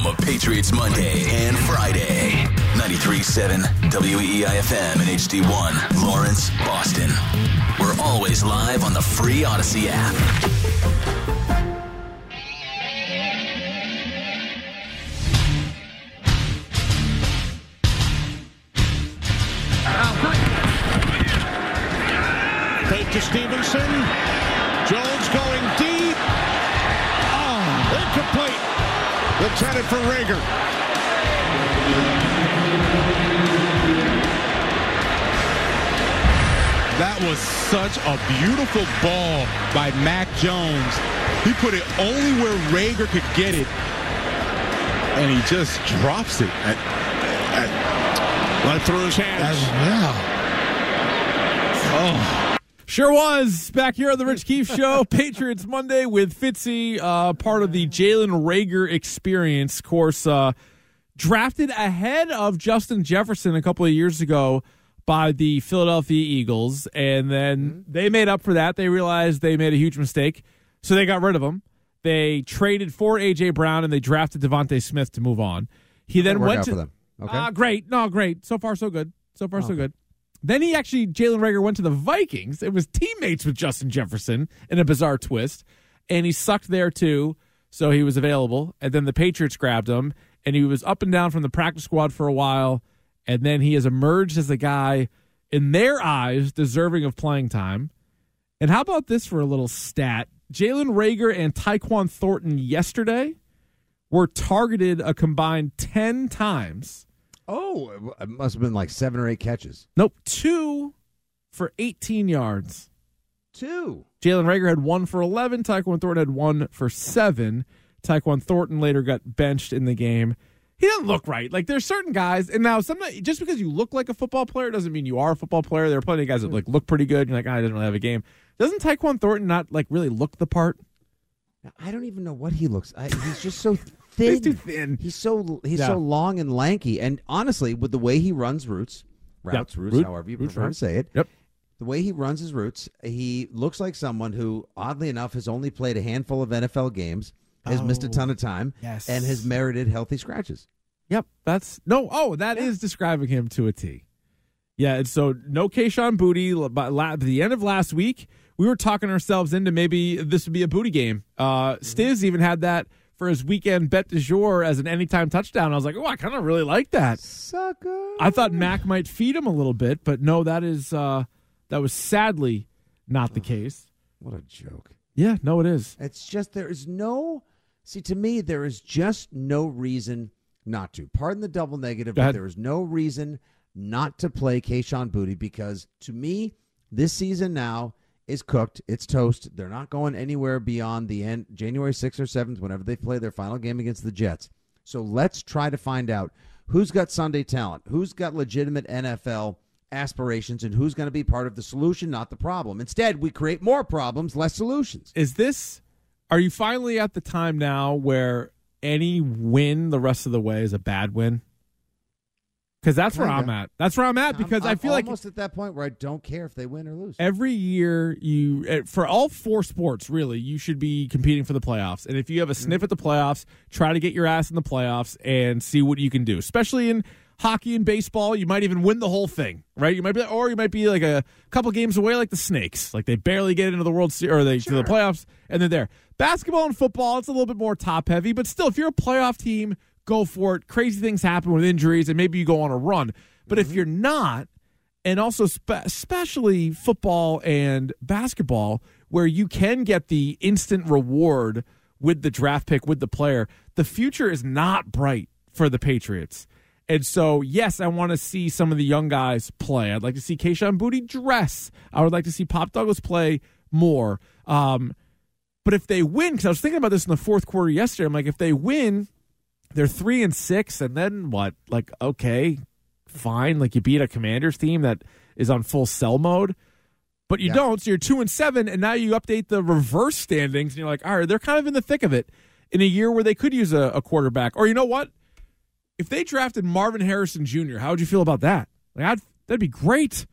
home of Patriots Monday and Friday. 93.7 WEIFM and HD1, Lawrence, Boston. We're always live on the free Audacy app. For Reagor. That was such a beautiful ball by Mac Jones. He put it only where Reagor could get it, and he just drops it. At, at, Right through his hands. Yeah. oh, Sure was. Back here on the Rich Keefe Show, Patriots Monday with Fitzy, uh, part of the Jalen Reagor experience. Of course, uh, drafted ahead of Justin Jefferson a couple of years ago by the Philadelphia Eagles. And then they made up for that. They realized they made a huge mistake. So they got rid of him. They traded for A.J. Brown and they drafted DeVonta Smith to move on. He then went to for them. Okay. Ah, great. No, great. So far, so good. So far, so good. Then he actually, Jalen Reagor went to the Vikings. It was teammates with Justin Jefferson in a bizarre twist. And he sucked there too. So he was available. And then the Patriots grabbed him. And he was up and down from the practice squad for a while. And then he has emerged as a guy, in their eyes, deserving of playing time. And how about this for a little stat? Jalen Reagor and Tyquan Thornton yesterday were targeted a combined 10 times. Oh, it must have been like seven or eight catches. Nope, two for 18 yards. Two. Jalen Reagor had one for 11. Tyquan Thornton had one for seven. Tyquan Thornton later got benched in the game. He doesn't look right. Like there's certain guys, and now some just because you look like a football player doesn't mean you are a football player. There are plenty of guys that like look pretty good. You're like, ah, he doesn't really have a game. Doesn't Tyquan Thornton not like really look the part? I don't even know what he looks. I, he's just so thin. He's too thin. He's so he's Yeah. so long and lanky. And honestly, with the way he runs routes, routes, routes, Route- however you prefer to say it. Yep. The way he runs his routes, he looks like someone who, oddly enough, has only played a handful of NFL games, has missed a ton of time, yes. and has merited healthy scratches. Yep, that's no. Oh, that is describing him to a T. Yeah, and so no Kayshon Boutte. By the end of last week, we were talking ourselves into maybe this would be a Boutte game. Uh, Stiz even had that for his weekend bet du jour as an anytime touchdown. I was like, oh, I kind of really like that. Sucker. I thought Mac might feed him a little bit, but no, that is uh, that was sadly not the case. What a joke. Yeah, no, it is. It's just there is no see to me there is just no reason not to. Pardon the double negative, but there is no reason not to play Kayshon Boutte because to me this season now is cooked. It's toast. They're not going anywhere beyond the end January 6th or 7th whenever they play their final game against the Jets. So let's try to find out who's got Sunday talent, who's got legitimate NFL aspirations and who's going to be part of the solution, not the problem. Instead, we create more problems, less solutions. is this are you finally at the time now where any win the rest of the way is a bad win because that's where i'm at. That's where i'm at because I'm- i I'm feel like almost at that point where I don't care if they win or lose. every year you eh, for all four sports really you should be competing for the playoffs. And if you have a sniff at the playoffs try to get your ass in the playoffs and see what you can do. Especially in hockey and baseball you might even win the whole thing right? You might be or you might be like a couple games away like the snakes. Like they barely get into the world series or they to the playoffs and they're there. Basketball and football it's a little bit more top heavy but still if you're a playoff team go for it. Crazy things happen with injuries and maybe you go on a run. But if you're not and also spe- especially football and basketball where you can get the instant reward with the draft pick with the player the future is not bright for the patriots. And so yes i want to see some of the young guys play. I'd like to see Kayshon Boutte dress. I would like to see pop douglas play more. Um, but if they win because i was thinking about this in the fourth quarter yesterday i'm like if they win they're three and six and then what like okay fine. Like you beat a Commanders team that is on full sell mode, but you Yeah. don't. So you're two and seven, and now you update the reverse standings, and you're like, all right, they're kind of in the thick of it in a year where they could use a, a quarterback. Or you know what? If they drafted Marvin Harrison Jr., how would you feel about that? Like, I'd, that'd be great.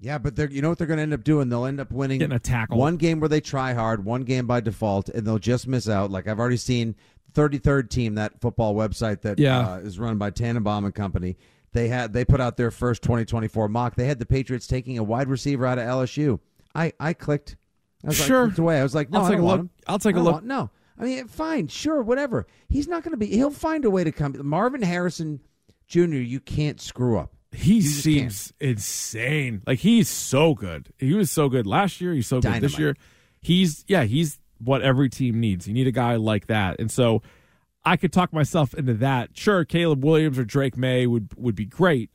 Yeah, but they're you know what they're going to end up doing? They'll end up winning Getting a tackle. one game where they try hard, one game by default, and they'll just miss out. Like I've already seen 33rd team, that football website that Yeah. uh, is run by Tannenbaum and Company. They had they put out their first 2024 mock. They had the Patriots taking a wide receiver out of LSU. I I clicked. I was Sure. like, clicked away. I was like, no, I'll I take don't a want look. him. I'll take I a don't look. want- no, I mean, fine, sure, whatever. He's not going to be. He'll find a way to come. Marvin Harrison Jr. You can't screw up. He seems insane. Like he's so good. He was so good last year. He's so good this year. He's yeah. He's what every team needs. You need a guy like that. And so I could talk myself into that. Sure, Caleb Williams or Drake Maye would would be great.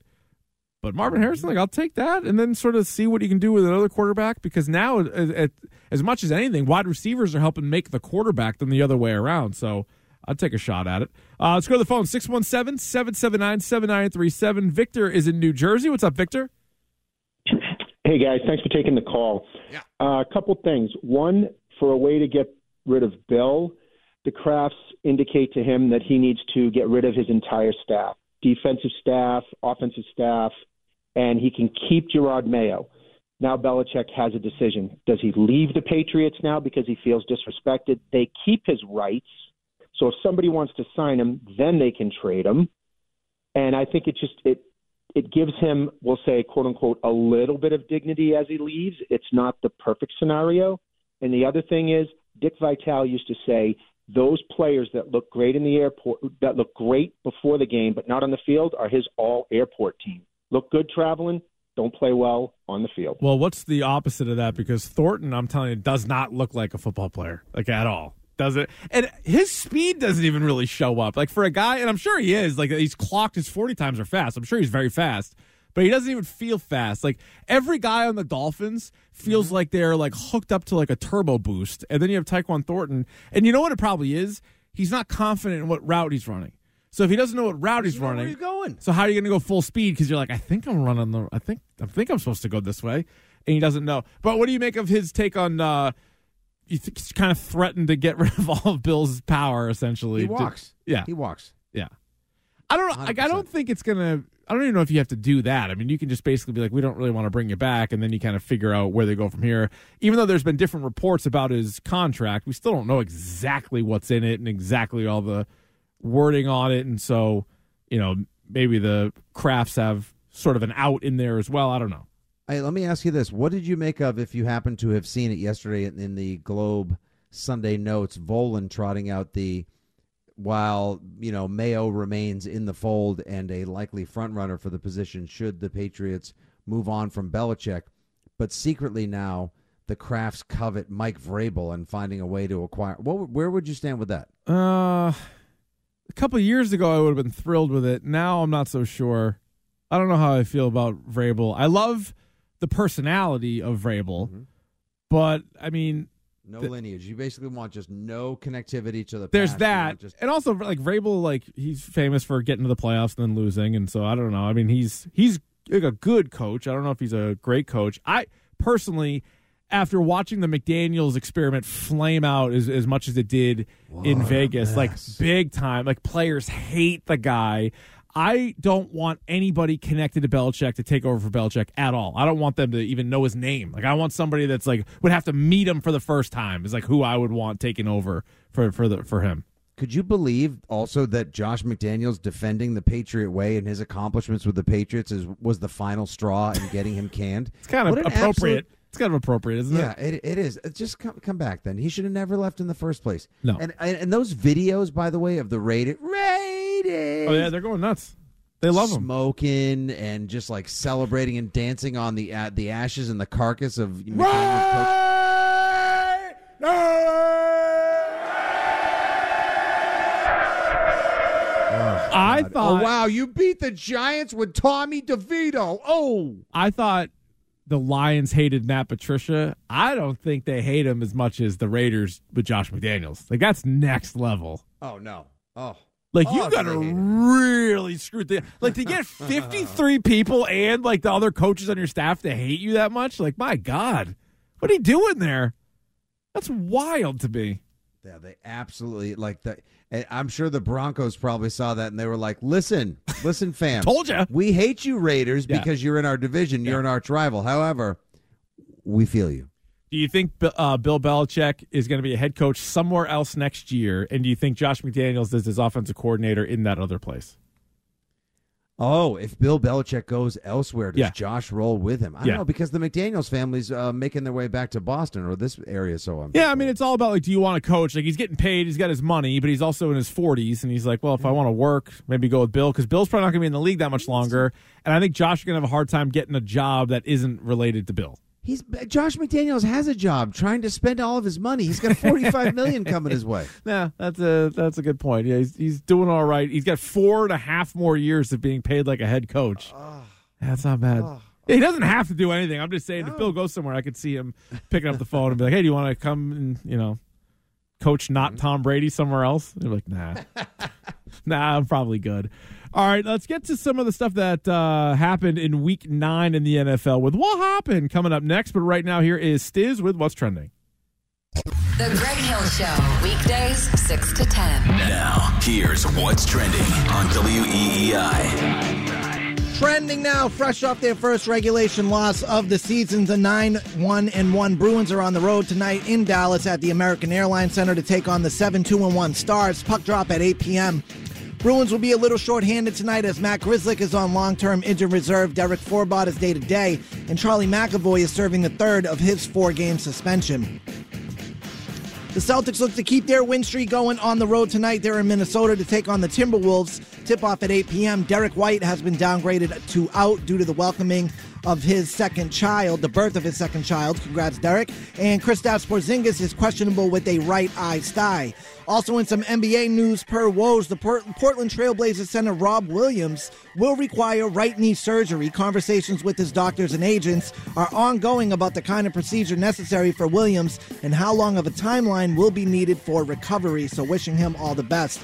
But Marvin Harrison, like I'll take that, and then sort of see what you can do with another quarterback. Because now, as much as anything, wide receivers are helping make the quarterback than the other way around. So I'd take a shot at it. Uh, let's go to the phone 617 779 7937. Victor is in New Jersey. What's up, Victor? Hey guys, thanks for taking the call. Yeah. Uh, a couple things. One, for a way to get rid of Bill, the Krafts indicate to him that he needs to get rid of his entire staff, defensive staff, offensive staff, and he can keep Jerod Mayo. Now Belichick has a decision. Does he leave the Patriots now because he feels disrespected? They keep his rights. So if somebody wants to sign him, then they can trade him. And I think it just it it gives him, we'll say, quote unquote, a little bit of dignity as he leaves. It's not the perfect scenario. And the other thing is, Dick Vitale used to say, those players that look great in the airport, that look great before the game, but not on the field, are his all airport team. Look good traveling, don't play well on the field. Well, what's the opposite of that? Because Thornton, I'm telling you, does not look like a football player, like at all. Does it? And his speed doesn't even really show up. Like for a guy, and I'm sure he is, like he's clocked his 40 times or fast. I'm sure he's very fast, but he doesn't even feel fast. Like every guy on the Dolphins feels like they're like hooked up to like a turbo boost. And then you have Tyquan Thornton. And you know what it probably is? He's not confident in what route he's running. So if he doesn't know what route he's know where running, he's going. so how are you going to go full speed? Because you're like, I think I'm running the, I think, I think I'm supposed to go this way, and he doesn't know. But what do you make of his take on? uh he's kind of threatened to get rid of all of Bill's power, essentially. He to- walks. yeah, He walks. yeah. I don't. Like, I don't think it's gonna. I don't even know if you have to do that. I mean, you can just basically be like, we don't really want to bring you back, and then you kind of figure out where they go from here. Even though there's been different reports about his contract, we still don't know exactly what's in it and exactly all the wording on it, and so you know maybe the Krafts have sort of an out in there as well. I don't know. Let me ask you this: What did you make of, if you happen to have seen it yesterday in, in the Globe Sunday notes, Volin trotting out the while you know Mayo remains in the fold and a likely front runner for the position should the Patriots move on from Belichick, but secretly now the Krafts covet Mike Vrabel and finding a way to acquire. What, where would you stand with that? Uh, a couple years ago, I would have been thrilled with it. Now, I'm not so sure. I don't know how I feel about Vrabel. I love the personality of Vrabel, Mm-hmm. but I mean, No The- lineage. You basically want just no connectivity to the. there's past. That, Just, and also like Vrabel, like he's famous for getting to the playoffs and then losing, and so I don't know. I mean, he's he's like a good coach. I don't know if he's a great coach. I personally. After watching the McDaniels experiment flame out as, as much as it did in Vegas, like big time, like players hate the guy. I don't want anybody connected to Belichick to take over for Belichick at all. I don't want them to even know his name. Like I want somebody that's like would have to meet him for the first time. Is like who I would want taking over for for the for him. Could you believe also that Josh McDaniels defending the Patriot way and his accomplishments with the Patriots is was the final straw in getting him canned? It's kind of appropriate. absolute- it's kind of appropriate, isn't yeah, it? Yeah, it, it is. Just come come back then. He should have never left in the first place. No. And and, and those videos, by the way, of the Raiders Oh yeah, they're going nuts. They love him. smoking and just like celebrating and dancing on the uh, the ashes and the carcass of McDaniels coach. I thought. oh wow, you beat the Giants with Tommy DeVito. Oh, I thought the Lions hated Matt Patricia. I don't think they hate him as much as the Raiders with Josh McDaniels. Like that's next level. oh no, oh. Like you got to really screw the like to get fifty three people and like the other coaches on your staff to hate you that much. Like my God, what are you doing there? That's wild to me. Yeah, they absolutely like that. Eh, I'm sure the Broncos probably saw that and they were like, "Listen, listen, fam, Told ya. we hate you, Raiders, Yeah. because you're in our division, you're an arch rival. However, we feel you." Do you think uh, Bill Belichick is going to be a head coach somewhere else next year? And do you think Josh McDaniels is his offensive coordinator in that other place? Oh, if Bill Belichick goes elsewhere, does Yeah. Josh roll with him? I don't Yeah. know because the McDaniel's family's uh, making their way back to Boston or this area. So I'm Yeah, I mean, it's all about like, do you want to coach? Like, he's getting paid, he's got his money, but he's also in his 40s, and he's like, well, if I want to work, maybe go with Bill because Bill's probably not going to be in the league that much longer. And I think Josh is going to have a hard time getting a job that isn't related to Bill. He's Josh McDaniels has a job trying to spend all of his money. He's got 45 million coming his way. Yeah, that's a that's a good point. Yeah, he's he's doing all right. He's got four and a half more years of being paid like a head coach. That's not bad. Yeah, he doesn't have to do anything. I'm just saying, if Bill goes somewhere, I could see him picking up the phone and be like, "Hey, do you want to come and you know, coach not mm-hmm. Tom Brady somewhere else?" They're like, "Nah, nah, I'm probably good." All right, let's get to some of the stuff that uh, happened in Week Nine in the NFL with what happened coming up next. But right now, here is Stiz with what's trending. The Greg Hill Show, weekdays 6 to 10. Now, here's what's trending on WEEI. Trending now, fresh off their first regulation loss of the season, the 9 1 and 1 Bruins are on the road tonight in Dallas at the American Airlines Center to take on the 7 2 and 1 Stars. Puck drop at 8 p.m. Bruins will be a little shorthanded tonight as Matt Grzelcyk is on long term injured reserve. Derek Forbort is day to day, and Charlie McAvoy is serving the third of his four game suspension. The Celtics look to keep their win streak going on the road tonight. They're in Minnesota to take on the Timberwolves. Tip off at 8 p.m. Derrick White has been downgraded to out due to the welcoming of his second child, the birth of his second child. Congrats, Derrick. And Kristaps Porzingis is questionable with a right eye sty. Also, in some NBA news, per Woj, the Port- Portland Trailblazers center Rob Williams will require right knee surgery. Conversations with his doctors and agents are ongoing about the kind of procedure necessary for Williams and how long of a timeline will be needed for recovery. So, wishing him all the best.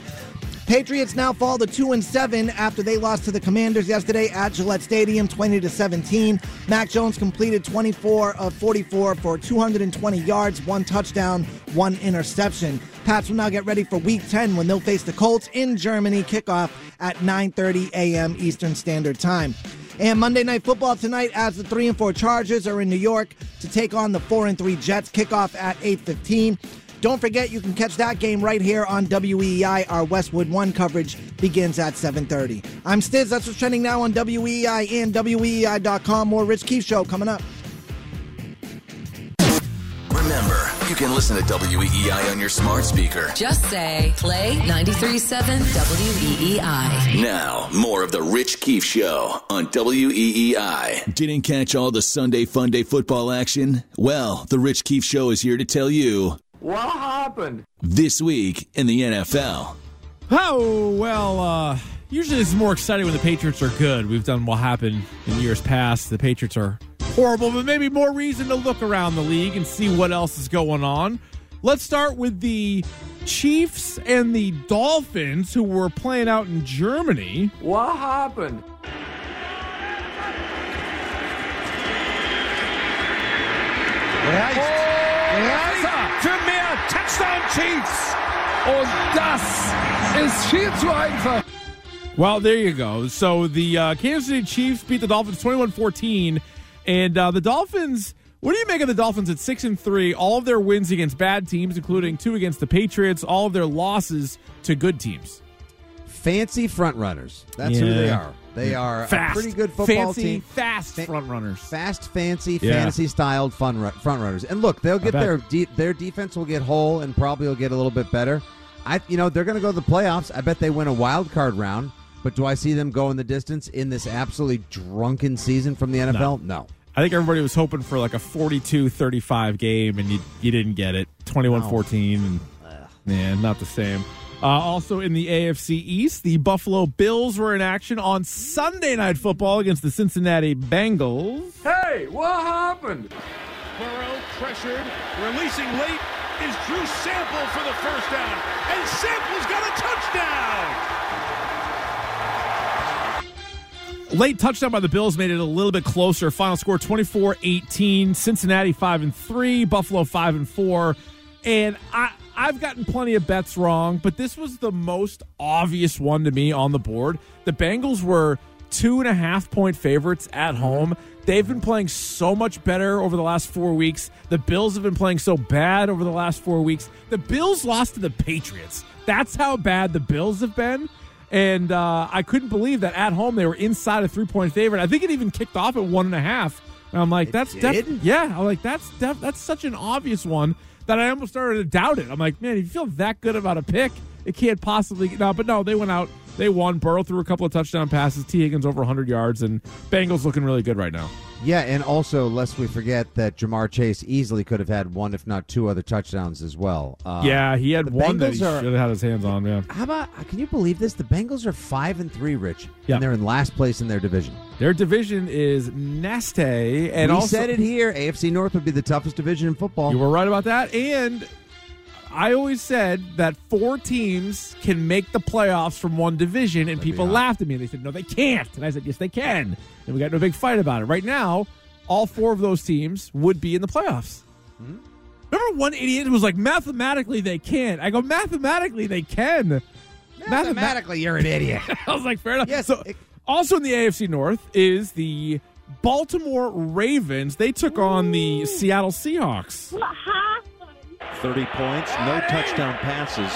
Patriots now fall to 2 and 7 after they lost to the Commanders yesterday at Gillette Stadium 20 to 17. Mac Jones completed 24 of 44 for 220 yards, one touchdown, one interception. Pats will now get ready for week 10 when they'll face the Colts in Germany kickoff at 9:30 a.m. Eastern Standard Time. And Monday Night Football tonight as the 3 and 4 Chargers are in New York to take on the 4 and 3 Jets kickoff at 8:15. Don't forget you can catch that game right here on WEEI. Our Westwood One coverage begins at 7:30. I'm Stiz. That's what's trending now on WEEI and WEEI.com. More Rich Keefe show coming up. Remember, you can listen to WEEI on your smart speaker. Just say, play 93.7 WEEI. Now, more of the Rich Keefe Show on WEEI. Didn't catch all the Sunday Funday football action? Well, the Rich Keefe Show is here to tell you. What happened? This week in the NFL. Oh, well, uh, usually it's more exciting when the Patriots are good. We've done what happened in years past. The Patriots are horrible, but maybe more reason to look around the league and see what else is going on. Let's start with the Chiefs and the Dolphins, who were playing out in Germany. What happened? Mehr Touchdown Chiefs. Und das ist viel zu einfach. Well, there you go. So the uh, Kansas City Chiefs beat the Dolphins 21-14, and uh, the Dolphins. What do you make of the Dolphins at six and three? All of their wins against bad teams, including two against the Patriots. All of their losses to good teams. Fancy front runners. That's who they are. They mm. are Fast, a pretty good football fancy, team. fast Fa- front runners. Fast, fancy, Yeah. fantasy styled fun ru- front runners. And look, they'll get their de- their defense will get whole and probably will get a little bit better. I you know they're going to go to the playoffs. I bet they win a wild card round. But do I see them go in the distance in this absolutely drunken season from the NFL? No. I think everybody was hoping for like a 42-35 game, and you you didn't get it. 21-14, and man, not the same. Uh, also in the AFC East, the Buffalo Bills were in action on Sunday Night Football against the Cincinnati Bengals. Hey, what happened? Burrow pressured, releasing late is Drew Sample for the first down. And Sample's got a touchdown. Late touchdown by the Bills made it a little bit closer. Final score 24-18. Cincinnati 5 and 3, Buffalo 5 and 4. And I I've gotten plenty of bets wrong, but this was the most obvious one to me on the board. The Bengals were two and a half point favorites at home. They've been playing so much better over the last four weeks. The Bills have been playing so bad over the last four weeks. The Bills lost to the Patriots. That's how bad the Bills have been. And uh, I couldn't believe that at home they were inside a three point favorite. I think it even kicked off at one and a half. And I'm like, that's def- yeah. I'm like, that's def- that's such an obvious one that I almost started to doubt it. I'm like, man, if you feel that good about a pick, it can't possibly. No, but no, they went out. They won. Burrow threw a couple of touchdown passes. Tee Higgins over 100 yards, and Bengals looking really good right now. Yeah, and also lest we forget that Ja'Marr Chase easily could have had one, if not two, other touchdowns as well. Uh, yeah, he had one that he Bengals are- should have had his hands on. Yeah, How about? Can you believe this? The Bengals are five and three, Rich, Yeah. and they're in last place in their division. their division is nasty, and we also said it here. AFC North would be the toughest division in football. You were right about that. And I always said that four teams can make the playoffs from one division, and people laughed at me. They said, no, they can't. And I said, yes, they can. And we got no big fight about it. Right now, all four of those teams would be in the playoffs. Hmm? Remember one idiot who was like, mathematically they can't. I go, mathematically they can. Mathematically, you're an idiot. I was like, fair enough. Yes, So, it- also in the AFC North is the Baltimore Ravens. They took on the Seattle Seahawks. 30 points, no touchdown passes.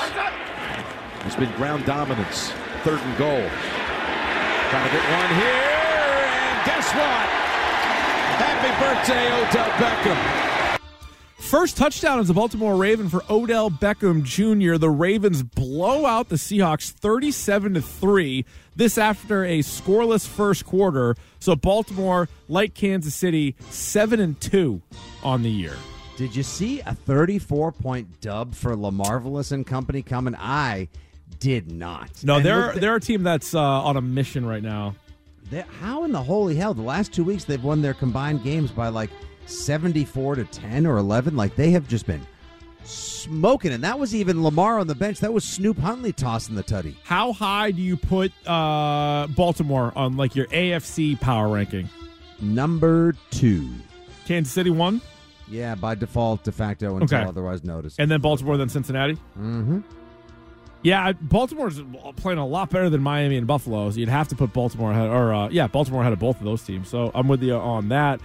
It's been ground dominance. Third and goal. Trying to get one here, and guess what? Happy birthday, Odell Beckham. First touchdown is a Baltimore Raven for Odell Beckham Jr. The Ravens blow out the Seahawks 37 to 3. This after a scoreless first quarter. So Baltimore, like Kansas City, 7 and 2 on the year. Did you see a 34 point dub for Lamarvelous and Company coming? I did not. No, And they're they're a team that's uh, on a mission right now. they- how in the holy hell? The last two weeks they've won their combined games by like 74 to 10 or 11. Like they have just been smoking, and that was even Lamar on the bench. That was Snoop Huntley tossing the tutty. How high do you put uh, Baltimore on like your AFC power ranking? Number two. Kansas City one, Yeah, by default, de facto, until Okay. otherwise noticed. and then Baltimore, then Cincinnati. mm-hmm. Yeah, Baltimore's playing a lot better than Miami and Buffalo, so you'd have to put Baltimore ahead, or uh, yeah, Baltimore ahead of both of those teams. So I'm with you on that.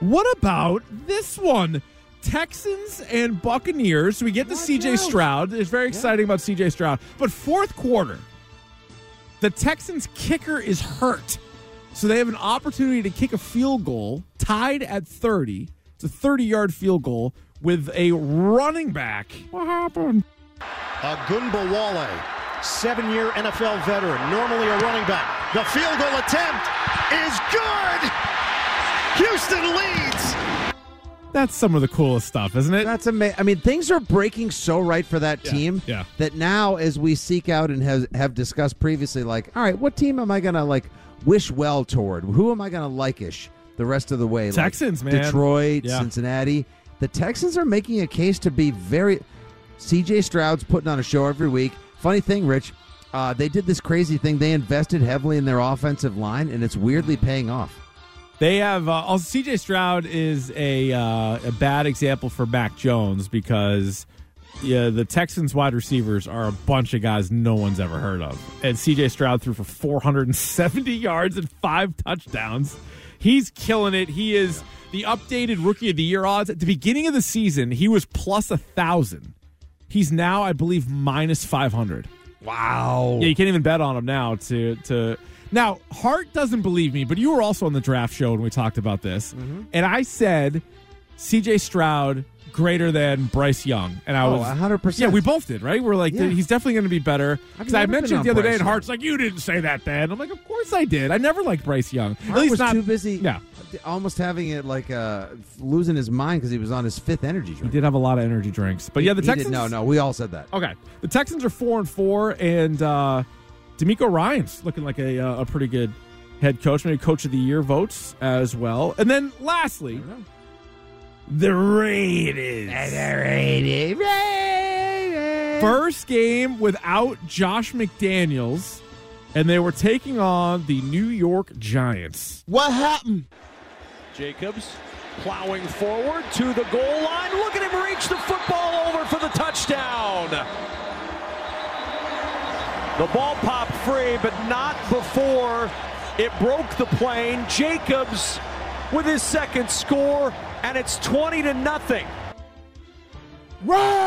What about this one? Texans and Buccaneers. We get to CJ Stroud. It's very exciting about CJ Stroud. But fourth quarter, the Texans kicker is hurt. So they have an opportunity to kick a field goal tied at 30. It's a 30 yard field goal with a running back. What happened? Ogunbowale, seven-year NFL veteran, normally a running back. The field goal attempt is good. Houston leads. That's some of the coolest stuff, isn't it? That's amazing. I mean, things are breaking so right for that team yeah. that now, as we seek out and have, have discussed previously, like, all right, what team am I going to like wish well toward? Who am I going to like-ish the rest of the way? Like, Texans, man. Detroit, Yeah. Cincinnati. The Texans are making a case to be very. CJ Stroud's putting on a show every week. Funny thing, Rich, uh, they did this crazy thing. They invested heavily in their offensive line, and it's weirdly paying off. They have uh, also CJ Stroud is a uh, a bad example for Mac Jones because yeah, the Texans wide receivers are a bunch of guys no one's ever heard of, and CJ Stroud threw for 470 yards and five touchdowns. He's killing it. He is the updated rookie of the year odds at the beginning of the season. He was plus a thousand. He's now, I believe, minus 500. Wow. Yeah, you can't even bet on him now. To to now, Hart doesn't believe me, but you were also on the draft show when we talked about this, Mm-hmm. and I said C.J. Stroud greater than Bryce Young, and I Oh, was 100%. Yeah, we both did, right? We're like, Yeah. he's definitely going to be better because I mentioned on the other day, Bryce and Hart's like, you didn't say that, then. I'm like, of course I did. I never liked Bryce Young. At least was not too busy. Yeah, almost having it like uh, losing his mind because he was on his fifth energy drink. he did have a lot of energy drinks, but yeah, the He did- Texans. no, no, we all said that. Okay, the Texans are four and four, and uh, DeMeco Ryans looking like a uh, a pretty good head coach, maybe coach of the year votes as well. And then lastly, the Raiders. The Raiders. Raiders. First game without Josh McDaniels, and they were taking on the New York Giants. What happened? Jacobs plowing forward to the goal line. Look at him reach the football over for the touchdown. The ball popped free, but not before It broke the plane. Jacobs with his second score, and it's 20 to nothing. Right!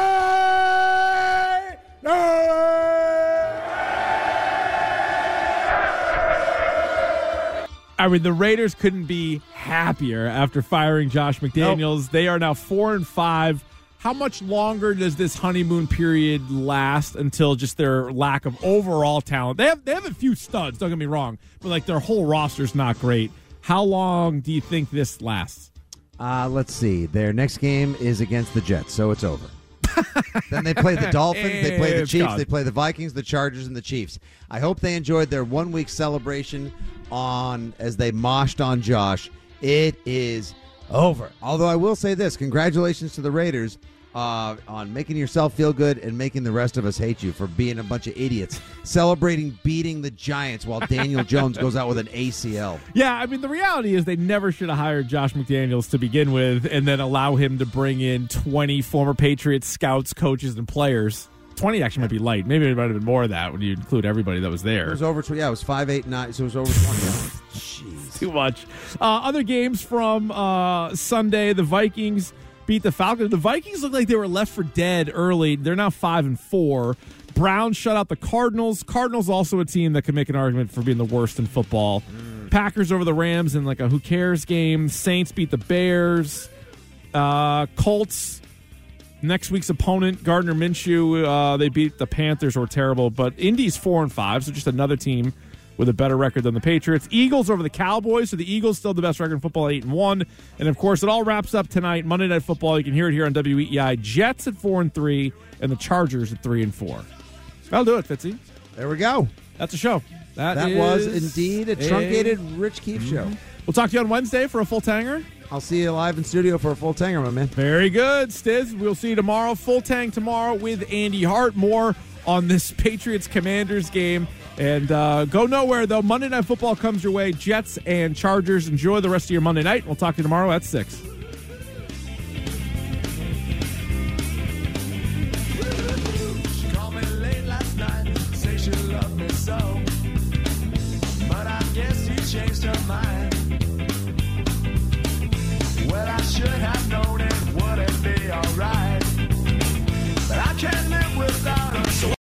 I mean, the Raiders couldn't be happier after firing Josh McDaniels. They are now four and five. How much longer does this honeymoon period last until just their lack of overall talent? They have they have a few studs. Don't get me wrong, but like their whole roster's not great. How long do you think this lasts? Uh, let's see. Their next game is against the Jets, so it's over. then they play the Dolphins, they play the Chiefs, they play the Vikings, the Chargers, and the Chiefs. I hope they enjoyed their one week celebration on as they moshed on Josh. It is over. Although I will say this: congratulations to the Raiders uh, on making yourself feel good and making the rest of us hate you for being a bunch of idiots celebrating beating the Giants while Daniel Jones goes out with an ACL. Yeah, I mean, the reality is they never should have hired Josh McDaniels to begin with and then allow him to bring in 20 former Patriots scouts, coaches, and players. 20 actually might be light. Maybe it might have been more of that when you include everybody that was there. It was over. 20. Yeah, it was five, eight, nine. So it was over twenty. Jeez. Too much. Uh, other games from uh, Sunday, the Vikings beat the Falcons. The Vikings look like they were left for dead early. They're now 5 and 4. Browns shut out the Cardinals. Cardinals also a team that can make an argument for being the worst in football. Packers over the Rams in like a who cares game. Saints beat the Bears. Uh, Colts next week's opponent Gardner Minshew. Uh, they beat the Panthers, were terrible, but Indy's four and five, so just another team with a better record than the Patriots. Eagles over the Cowboys, so the Eagles still the best record in football, eight and one. And of course, it all wraps up tonight, Monday Night Football. You can hear it here on WEEI. Jets at four and three, and the Chargers at three and four. That'll do it, Fitzy. There we go. That's a show. That is was indeed a truncated a- Rich Keefe mm-hmm. show. We'll talk to you on Wednesday for a full tanger. I'll see you live in studio for a full tanger, my man. Very good, Stiz. We'll see you tomorrow. Full tang tomorrow with Andy Hart. More on this Patriots Commanders game. And uh, go nowhere, though. Monday Night Football comes your way. Jets and Chargers. Enjoy the rest of your Monday night. We'll talk to you tomorrow at 6.